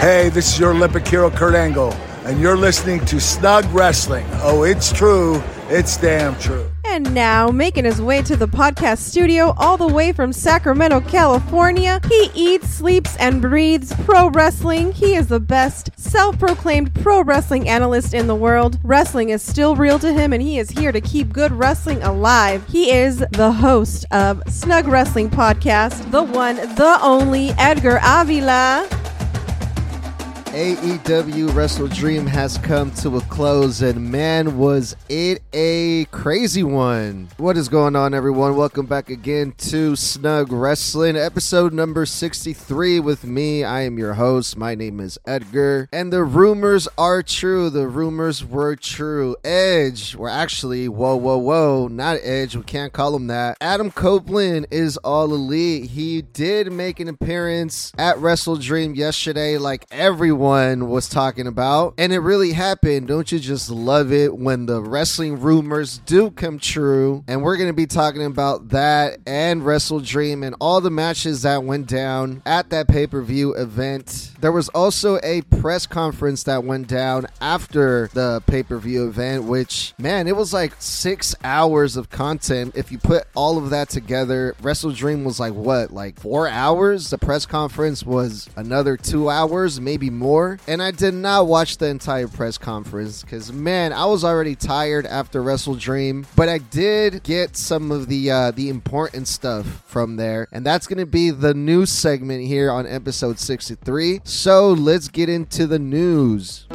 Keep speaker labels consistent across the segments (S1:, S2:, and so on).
S1: Hey, this is your Olympic hero, Kurt Angle, and you're listening to Snug Wrestling. Oh, it's true. It's damn true.
S2: And now, making his way to the podcast studio all the way from Sacramento, California, he eats, sleeps, and breathes pro wrestling. He is the best self proclaimed pro wrestling analyst in the world. Wrestling is still real to him, and he is here to keep good wrestling alive. He is the host of Snug Wrestling Podcast, the one, the only Edgar Avila.
S3: AEW Wrestle Dream has come to a close, and man, was it a crazy one! What is going on, everyone? Welcome back again to Snug Wrestling, episode number 63 with me. I am your host. My name is Edgar, and the rumors are true. The rumors were true. Edge, we're actually, whoa, whoa, whoa, not Edge. We can't call him that. Adam Copeland is all elite. He did make an appearance at Wrestle Dream yesterday, like everyone was talking about, and it really happened. Don't you just love it when the wrestling rumors do come true? And we're going to be talking about that and Wrestle Dream and all the matches that went down at that pay per view event. There was also a press conference that went down after the pay per view event, which, man, it was like six hours of content. If you put all of that together, Wrestle Dream was like what, like four hours? The press conference was another two hours, maybe more. And I did not watch the entire press conference because, man, I was already tired after Wrestle Dream. But I did get some of the uh, the important stuff from there, and that's going to be the news segment here on episode 63. So let's get into the news.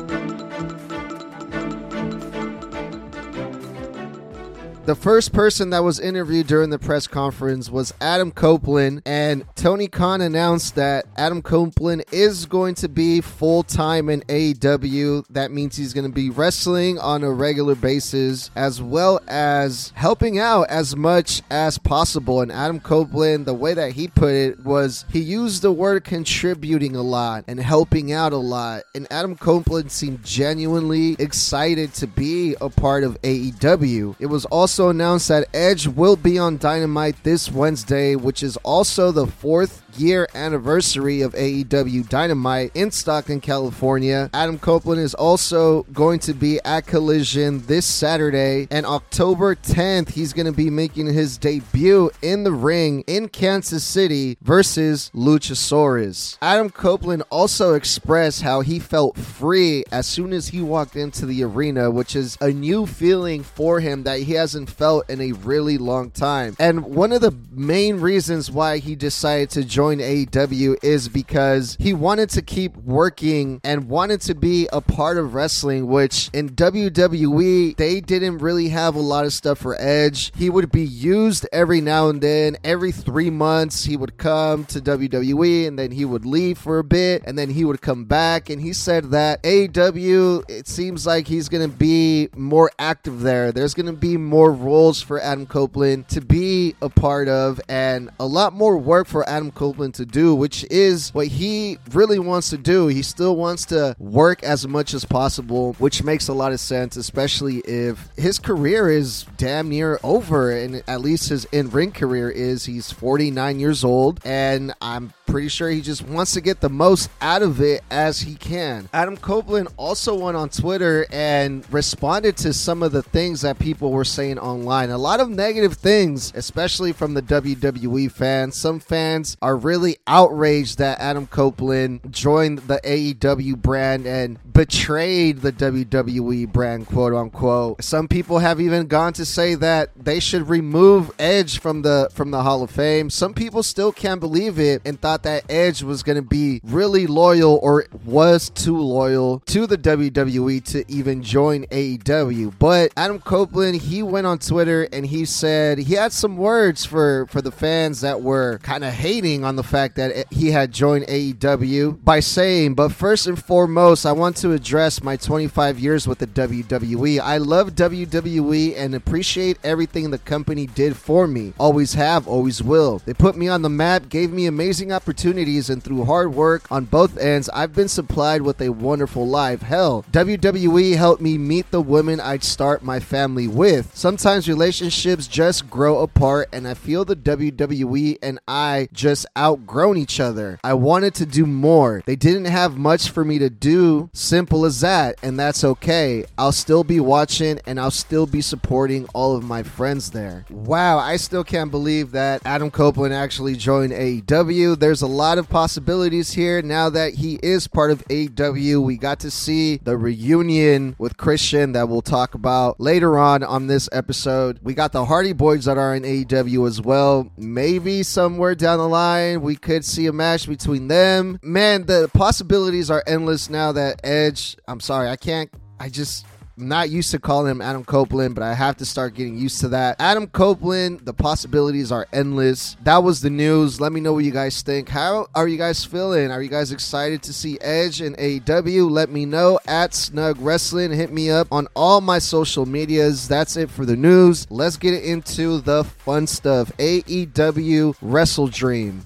S3: The first person that was interviewed during the press conference was Adam Copeland, and Tony Khan announced that Adam Copeland is going to be full time in AEW. That means he's going to be wrestling on a regular basis as well as helping out as much as possible. And Adam Copeland, the way that he put it was he used the word contributing a lot and helping out a lot. And Adam Copeland seemed genuinely excited to be a part of AEW. It was also also announced that Edge will be on Dynamite this Wednesday, which is also the fourth year anniversary of AEW Dynamite in Stockton, California. Adam Copeland is also going to be at Collision this Saturday, and October 10th, he's going to be making his debut in the ring in Kansas City versus Luchasaurus. Adam Copeland also expressed how he felt free as soon as he walked into the arena, which is a new feeling for him that he hasn't felt in a really long time. And one of the main reasons why he decided to join join AEW is because he wanted to keep working and wanted to be a part of wrestling, which in WWE, they didn't really have a lot of stuff for Edge. He would be used every now and then. Every three months, he would come to WWE and then he would leave for a bit and then he would come back. And he said that AEW, it seems like he's going to be more active there. There's going to be more roles for Adam Copeland to be a part of and a lot more work for Adam Copeland To do, which is what he really wants to do. He still wants to work as much as possible, which makes a lot of sense, especially if his career is damn near over, and at least his in ring career is. He's 49 years old, and I'm pretty sure he just wants to get the most out of it as he can. Adam Copeland also went on Twitter and responded to some of the things that people were saying online. A lot of negative things, especially from the WWE fans. Some fans are really outraged that Adam Copeland joined the AEW brand and betrayed the WWE brand, quote unquote. Some people have even gone to say that they should remove Edge from the from the Hall of Fame. Some people still can't believe it and thought that Edge was going to be really loyal or was too loyal to the WWE to even join AEW. But Adam Copeland, he went on Twitter and he said he had some words for for the fans that were kind of hating on the fact that he had joined AEW by saying, "But first and foremost, I want to to address my 25 years with the WWE. I love WWE and appreciate everything the company did for me. Always have, always will. They put me on the map, gave me amazing opportunities, and through hard work on both ends, I've been supplied with a wonderful life. Hell, WWE helped me meet the women I'd start my family with. Sometimes relationships just grow apart, and I feel the WWE and I just outgrown each other. I wanted to do more. They didn't have much for me to do. Simple as that, and that's okay. I'll still be watching and I'll still be supporting all of my friends there. Wow, I still can't believe that Adam Copeland actually joined AEW. There's a lot of possibilities here now that he is part of AEW. We got to see the reunion with Christian that we'll talk about later on on this episode. We got the Hardy Boys that are in AEW as well. Maybe somewhere down the line we could see a match between them. Man, the possibilities are endless now that Edge, I'm sorry, I can't I just not used to calling him Adam Copeland, but I have to start getting used to that. Adam Copeland, the possibilities are endless. That was the news. Let me know what you guys think. How are you guys feeling? Are you guys excited to see Edge and AEW? Let me know at Snug Wrestling. Hit me up on all my social medias. That's it for the news. Let's get into the fun stuff. AEW Wrestle Dream.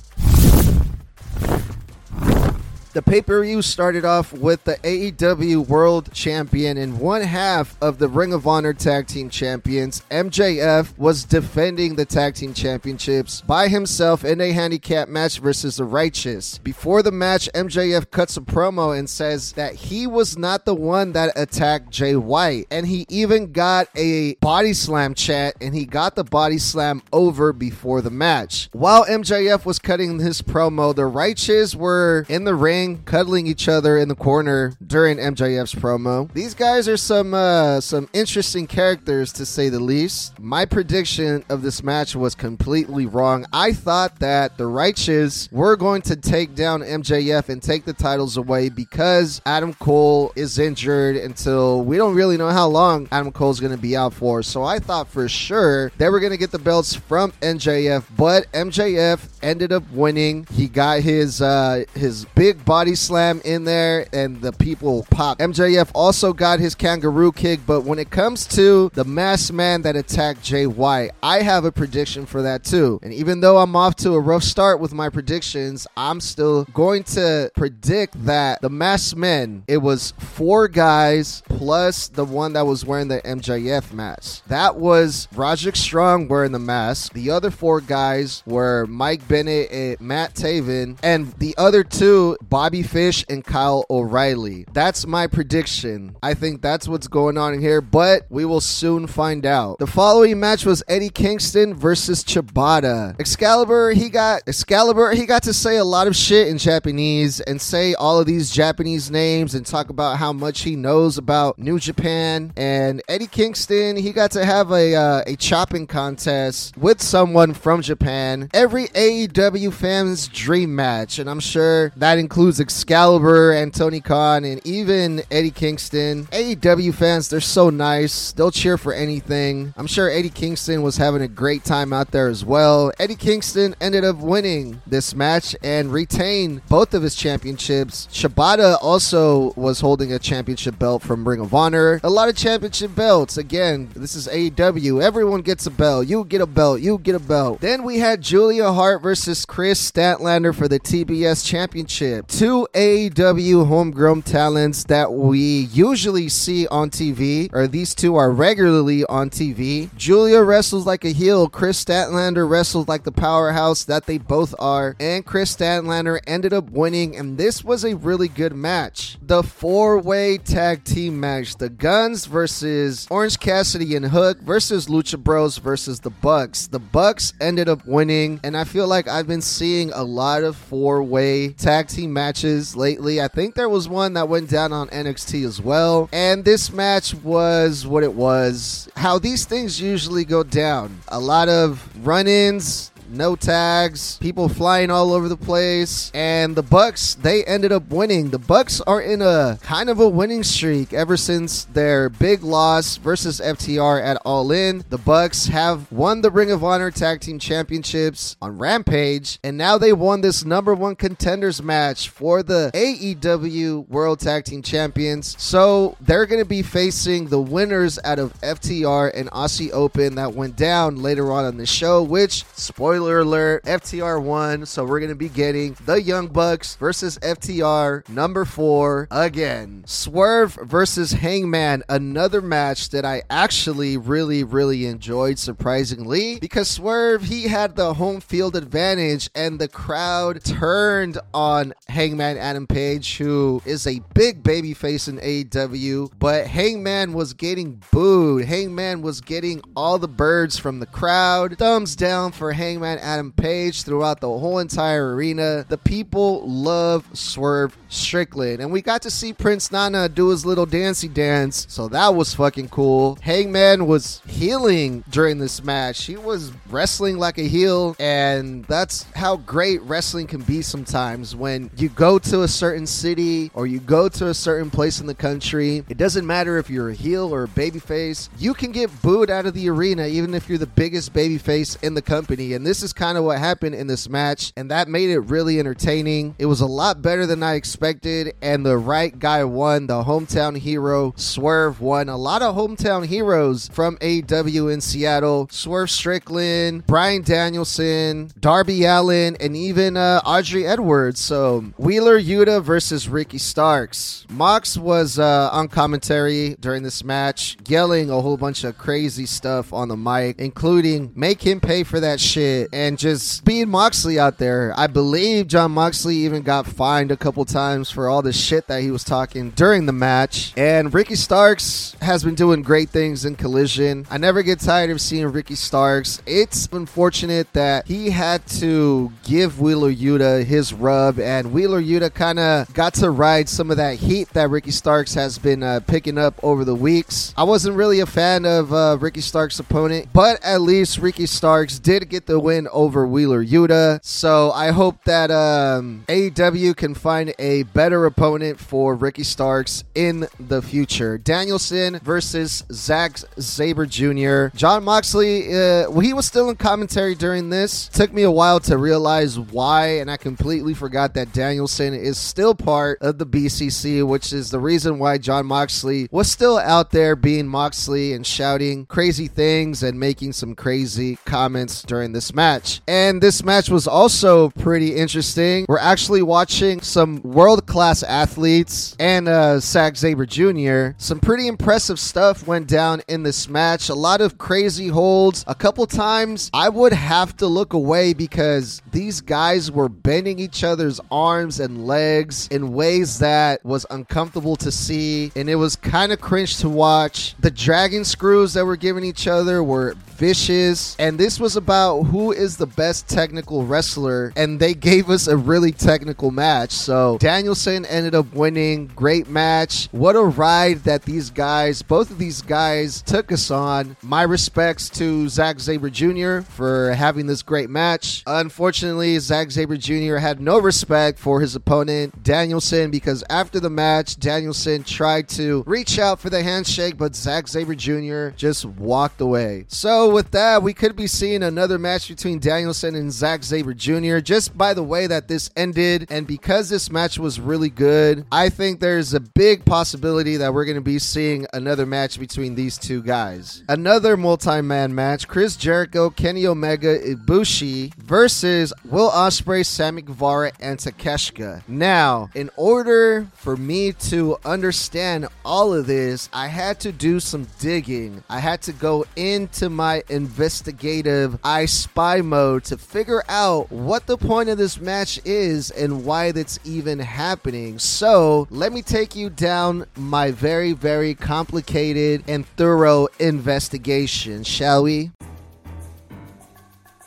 S3: The pay per view started off with the AEW World Champion and one half of the Ring of Honor Tag Team Champions. MJF was defending the Tag Team Championships by himself in a handicap match versus the Righteous. Before the match, MJF cuts a promo and says that he was not the one that attacked Jay White. And he even got a body slam chat and he got the body slam over before the match. While MJF was cutting his promo, the Righteous were in the ring cuddling each other in the corner during MJF's promo. These guys are some uh, some interesting characters to say the least. My prediction of this match was completely wrong. I thought that the Righteous were going to take down MJF and take the titles away because Adam Cole is injured until we don't really know how long Adam Cole's going to be out for. So I thought for sure they were going to get the belts from MJF, but MJF ended up winning. He got his uh, his big body slam in there, and the people pop. MJF also got his kangaroo kick, but when it comes to the masked man that attacked Jay White, I have a prediction for that too. And even though I'm off to a rough start with my predictions, I'm still going to predict that the masked men, it was four guys plus the one that was wearing the MJF mask. That was Roderick Strong wearing the mask. The other four guys were Mike Bennett and Matt Taven, and the other two, Bobby Fish and Kyle O'Reilly. That's my prediction. I think that's what's going on here, but we will soon find out. The following match was Eddie Kingston versus Shibata. Excalibur, he got Excalibur, he got to say a lot of shit in Japanese and say all of these Japanese names and talk about how much he knows about New Japan. And Eddie Kingston, he got to have a uh, a chopping contest with someone from Japan. Every AEW fan's dream match, and I'm sure that includes Excalibur and Tony Khan and even Eddie Kingston. AEW fans, they're so nice. They'll cheer for anything. I'm sure Eddie Kingston was having a great time out there as well. Eddie Kingston ended up winning this match and retained both of his championships. Shibata also was holding a championship belt from Ring of Honor. A lot of championship belts. Again, this is AEW. Everyone gets a belt. You get a belt. You get a belt. Then we had Julia Hart versus Kris Statlander for the TBS Championship. Two AEW homegrown talents that we usually see on TV, or these two are regularly on TV. Julia wrestles like a heel. Kris Statlander wrestles like the powerhouse that they both are. And Kris Statlander ended up winning, and this was a really good match. The four way tag team match the Gunns versus Orange Cassidy and Hook versus Lucha Bros versus the Bucks. The Bucks ended up winning, and I feel like I've been seeing a lot of four way tag team matches lately. I think there was one that went down on NXT as well. And this match was what it was. How these things usually go down. A lot of run ins, no tags, people flying all over the place, and the Bucks they ended up winning. The Bucks are in a kind of a winning streak ever since their big loss versus FTR at All In. The Bucks have won the Ring of Honor Tag Team Championships on Rampage, and now they won this number one contenders match for the AEW World Tag Team Champions. So they're going to be facing the winners out of FTR and Aussie Open that went down later on in the show, which, spoiler alert, FTR won. So we're going to be getting the Young Bucks versus FTR number four again. Swerve versus Hangman, another match that I actually really, really enjoyed, surprisingly, because Swerve, he had the home field advantage and the crowd turned on Hangman Adam Page, who is a big baby face in AEW, but Hangman was getting booed. Hangman was getting all the birds from the crowd. Thumbs down for Hangman Adam Page throughout the whole entire arena. The people love Swerve Strickland. And we got to see Prince Nana do his little dancey dance. So that was fucking cool. Hangman was healing during this match. He was wrestling like a heel. And that's how great wrestling can be sometimes when you go to a certain city or you go to a certain place in the country. It doesn't matter if you're a heel or a babyface. You can get booed out of the arena even if you're the biggest babyface in the company. And this is kind of what happened in this match. And that made it really entertaining. It was a lot better than I expected. And the right guy won. The hometown hero, Swerve, won. A lot of hometown heroes from AEW in Seattle. Swerve Strickland, Bryan Danielson, Darby Allin, and even uh, Aubrey Edwards. So Wheeler Yuta versus Ricky Starks. Mox was uh, on commentary during this match, yelling a whole bunch of crazy stuff on the mic, including make him pay for that shit and just being Moxley out there. I believe Jon Moxley even got fined a couple times for all the shit that he was talking during the match. And Ricky Starks has been doing great things in Collision. I never get tired of seeing Ricky Starks. It's unfortunate that he had to give Wheeler Yuta his rub, and Wheeler Yuta kind of got to ride some of that heat that Ricky Starks has been uh, picking up over the weeks. I wasn't really a fan of uh, Ricky Starks' opponent, but at least Ricky Starks did get the win over Wheeler Yuta. So I hope that um, AEW can find a better opponent for Ricky Starks in the future. Danielson versus Zack Sabre Jr. Jon Moxley, uh, well, he was still in commentary during this. Took me a while to realize why, and I completely forgot that Danielson is still part of the BCC, which is the reason why Jon Moxley was still out there being Moxley and shouting crazy things and making some crazy comments during this match. And this match was also pretty interesting. We're actually watching some world class athletes and uh, Zack Jr. Some pretty impressive stuff went down in this match. A lot of crazy holds. A couple times I would have to look away because these guys were bending each other's arms and legs in ways that was uncomfortable to see and it was kind of cringe to watch. The dragon screws that were giving each other were vicious and this was about who is the best technical wrestler and they gave us a really technical match so danielson ended up winning great match what a ride that these guys both of these guys took us on my respects to Zack Sabre Jr. for having this great match unfortunately Zack Sabre Jr. had no respect for his opponent Danielson because after the match Danielson tried to reach out for the handshake but Zack Sabre Jr. just walked away so with that, we could be seeing another match between Danielson and Zack Sabre Jr. Just by the way that this ended, and because this match was really good, I think there's a big possibility that we're going to be seeing another match between these two guys. Another multi-man match: Chris Jericho, Kenny Omega, Ibushi versus Will Ospreay, Sammy Guevara, and Takeshita. Now, in order for me to understand all of this, I had to do some digging. I had to go into my investigative I spy mode to figure out what the point of this match is and why that's even happening. So, let me take you down my very, very complicated and thorough investigation, shall we?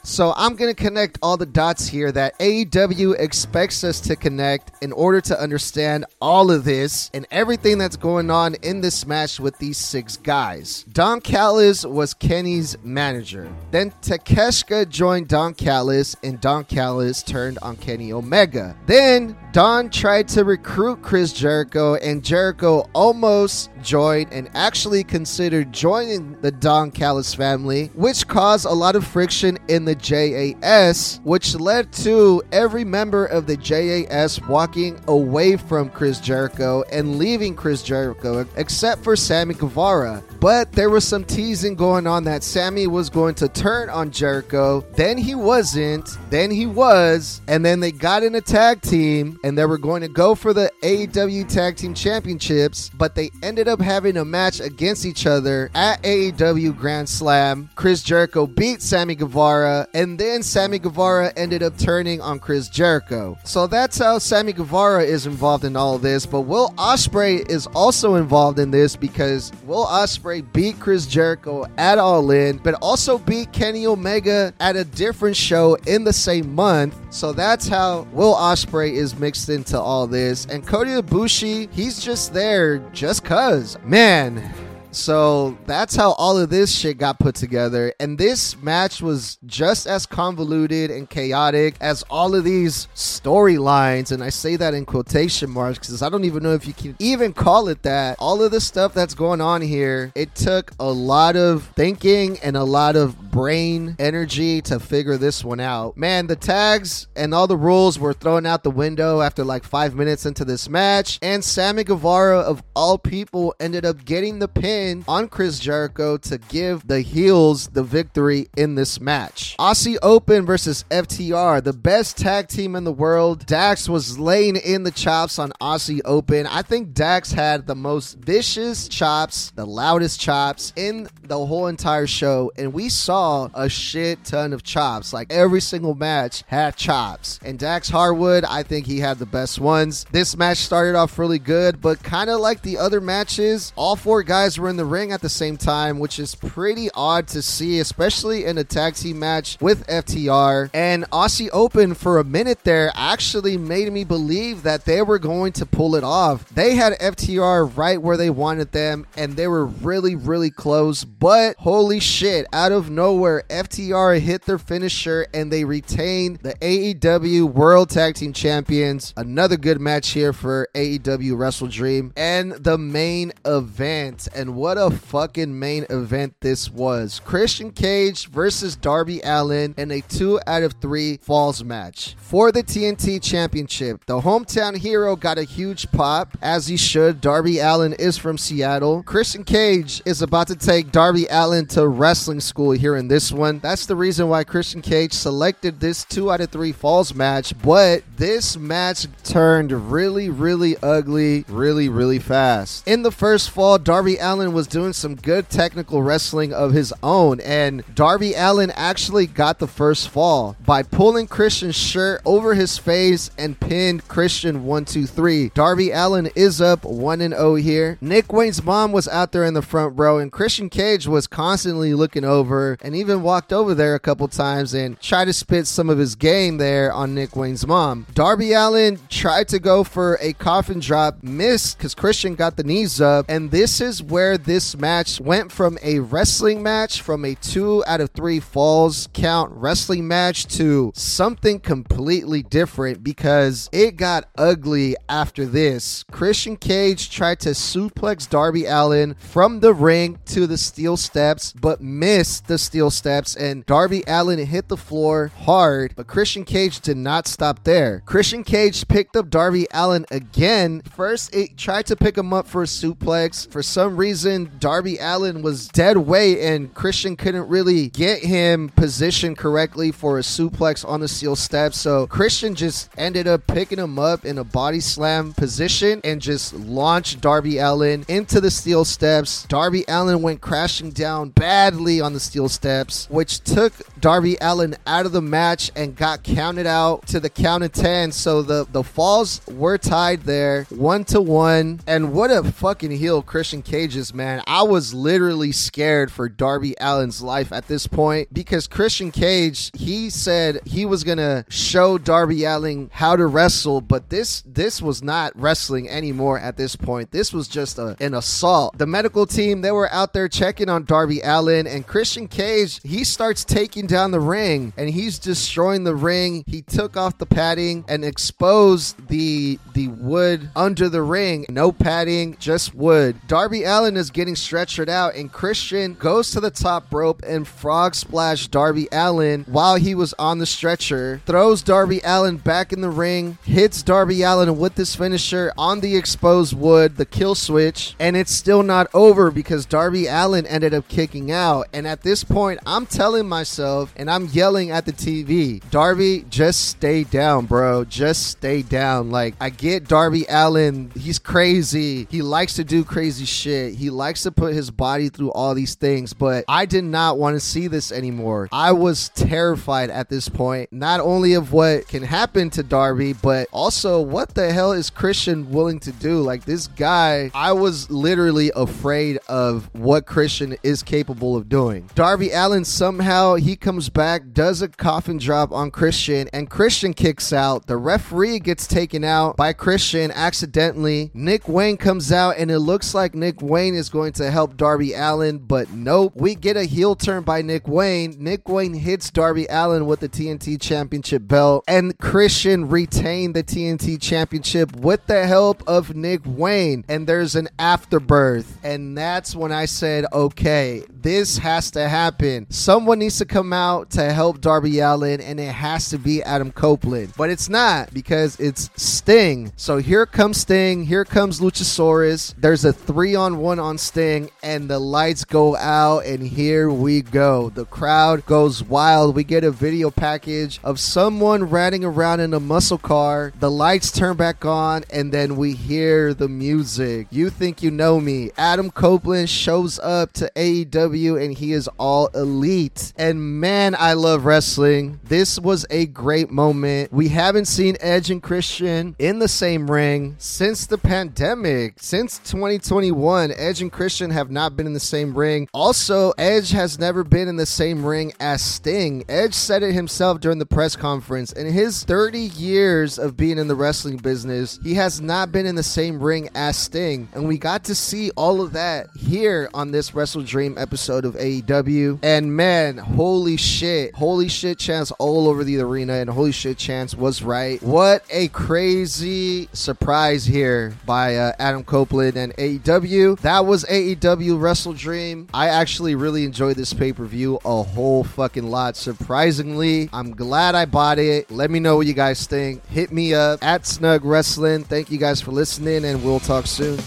S3: So I'm going to connect all the dots here that AEW expects us to connect in order to understand all of this and everything that's going on in this match with these six guys. Don Callis was Kenny's manager. Then Takeshita joined Don Callis and Don Callis turned on Kenny Omega. Then Don tried to recruit Chris Jericho and Jericho almost joined and actually considered joining the Don Callis family, which caused a lot of friction in the JAS, which led to every member of the JAS walking away from Chris Jericho and leaving Chris Jericho, except for Sammy Guevara. But there was some teasing going on that Sammy was going to turn on Jericho, then he wasn't, then he was, and then they got in a tag team and they were going to go for the AEW Tag Team Championships, but they ended up having a match against each other at AEW Grand Slam. Chris Jericho beat Sammy Guevara, and then Sammy Guevara ended up turning on Chris Jericho. So that's how Sammy Guevara is involved in all this, but Will Ospreay is also involved in this because Will Ospreay beat Chris Jericho at All In, but also beat Kenny Omega at a different show in the same month. So that's how Will Ospreay is mixed into all this. And Kota Ibushi, he's just there just cuz. Man, so that's how all of this shit got put together. And this match was just as convoluted and chaotic as all of these storylines. And I say that in quotation marks because I don't even know if you can even call it that. All of the stuff that's going on here, it took a lot of thinking and a lot of brain energy to figure this one out. Man, the tags and all the rules were thrown out the window after like five minutes into this match. And Sammy Guevara, of all people, ended up getting the pin on Chris Jericho to give the heels the victory in this match. Aussie Open versus FTR, the best tag team in the world. Dax was laying in the chops on Aussie Open. I think Dax had the most vicious chops, the loudest chops in the whole entire show, and we saw a shit ton of chops. Like every single match had chops. And Dax Harwood, I think he had the best ones. This match started off really good, but kind of like the other matches, all four guys were in the ring at the same time, which is pretty odd to see, especially in a tag team match with FTR. And Aussie Open for a minute there actually made me believe that they were going to pull it off. They had FTR right where they wanted them, and they were really, really close. But holy shit, out of nowhere, FTR hit their finisher and they retained the AEW World Tag Team Champions. Another good match here for AEW Wrestle Dream and the main event. And what a fucking main event this was. Christian Cage versus Darby Allin in a two out of three falls match for the TNT Championship. The hometown hero got a huge pop, as he should. Darby Allin is from Seattle. Christian Cage is about to take Darby Allin to wrestling school here in this one. That's the reason why Christian Cage selected this two out of three falls match, but this match turned really, really ugly, really, really fast. In the first fall, Darby Was doing some good technical wrestling of his own, and Darby Allin actually got the first fall by pulling Christian's shirt over his face and pinned Christian 1 2 3. Darby Allin is up 1 and 0 here. Nick Wayne's mom was out there in the front row, and Christian Cage was constantly looking over and even walked over there a couple times and tried to spit some of his game there on Nick Wayne's mom. Darby Allin tried to go for a coffin drop, missed because Christian got the knees up, and this is where this match went from a wrestling match, from a two out of three falls count wrestling match to something completely different because it got ugly after this. Christian Cage tried to suplex Darby Allin from the ring to the steel steps, but missed the steel steps, and Darby Allin hit the floor hard, but Christian Cage did not stop there. Christian Cage picked up Darby Allin again. First, it tried to pick him up for a suplex. For some reason, Darby Allin was dead weight, and Christian couldn't really get him positioned correctly for a suplex on the steel steps. So Christian just ended up picking him up in a body slam position and just launched Darby Allin into the steel steps. Darby Allin went crashing down badly on the steel steps, which took Darby Allin out of the match and got counted out to the count of 10. So the, the falls were tied there, one to one. And what a fucking heel Christian Cage is Man. I was literally scared for Darby Allin's life at this point because Christian Cage, he said he was gonna show Darby Allin how to wrestle, but this this was not wrestling anymore at this point. This was just a, an assault. The medical team, they were out there checking on Darby Allin, and Christian Cage, he starts taking down the ring and he's destroying the ring. He took off the padding and exposed the the wood under the ring. No padding, just wood. Darby Allin is getting stretchered out, and Christian goes to the top rope and frog splash Darby Allin while he was on the stretcher. Throws Darby Allin back in the ring, hits Darby Allin with this finisher on the exposed wood, the kill switch, and it's still not over because Darby Allin ended up kicking out. And at this point, I'm telling myself and I'm yelling at the TV, Darby, just stay down, bro. Just stay down. Like, I get Darby Allin, he's crazy. He likes to do crazy shit. He likes to put his body through all these things, but I did not want to see this anymore. I was terrified at this point, not only of what can happen to Darby, but also what the hell is Christian willing to do? Like, this guy, I was literally afraid of what Christian is capable of doing. Darby Allin somehow he comes back, does a coffin drop on Christian, and Christian kicks out. The referee gets taken out by Christian accidentally. Nick Wayne comes out, and it looks like Nick Wayne is going to help Darby Allin, but nope. We get a heel turn by Nick Wayne. Nick Wayne hits Darby Allin with the TNT Championship belt, and Christian retained the TNT Championship with the help of Nick Wayne. And there's an afterbirth, and that's when I said, okay, this has to happen. Someone needs to come out to help Darby Allin, and it has to be Adam Copeland. But it's not because it's Sting. So here comes Sting. Here comes Luchasaurus. There's a three on one on Sting, and the lights go out, and here we go. The crowd goes wild. We get a video package of someone riding around in a muscle car. The lights turn back on, and then we hear the music. You think you know me. Adam Copeland shows up to AEW, and he is all elite. And man, I love wrestling. This was a great moment. We haven't seen Edge and Christian in the same ring since the pandemic. Since 2021, Edge and Christian have not been in the same ring. Also, Edge has never been in the same ring as Sting. Edge said it himself during the press conference. In his 30 years of being in the wrestling business, he has not been in the same ring as Sting. And we got to see all of that here on this Wrestle Dream episode of AEW. And man, holy shit. Holy shit chance all over the arena. And holy shit chance was right. What a crazy surprise here by uh, Adam Copeland and AEW. That was AEW Wrestle Dream. I actually really enjoyed this pay per view a whole fucking lot. Surprisingly, I'm glad I bought it. Let me know what you guys think. Hit me up at Snug Wrestling. Thank you guys for listening, and we'll talk soon.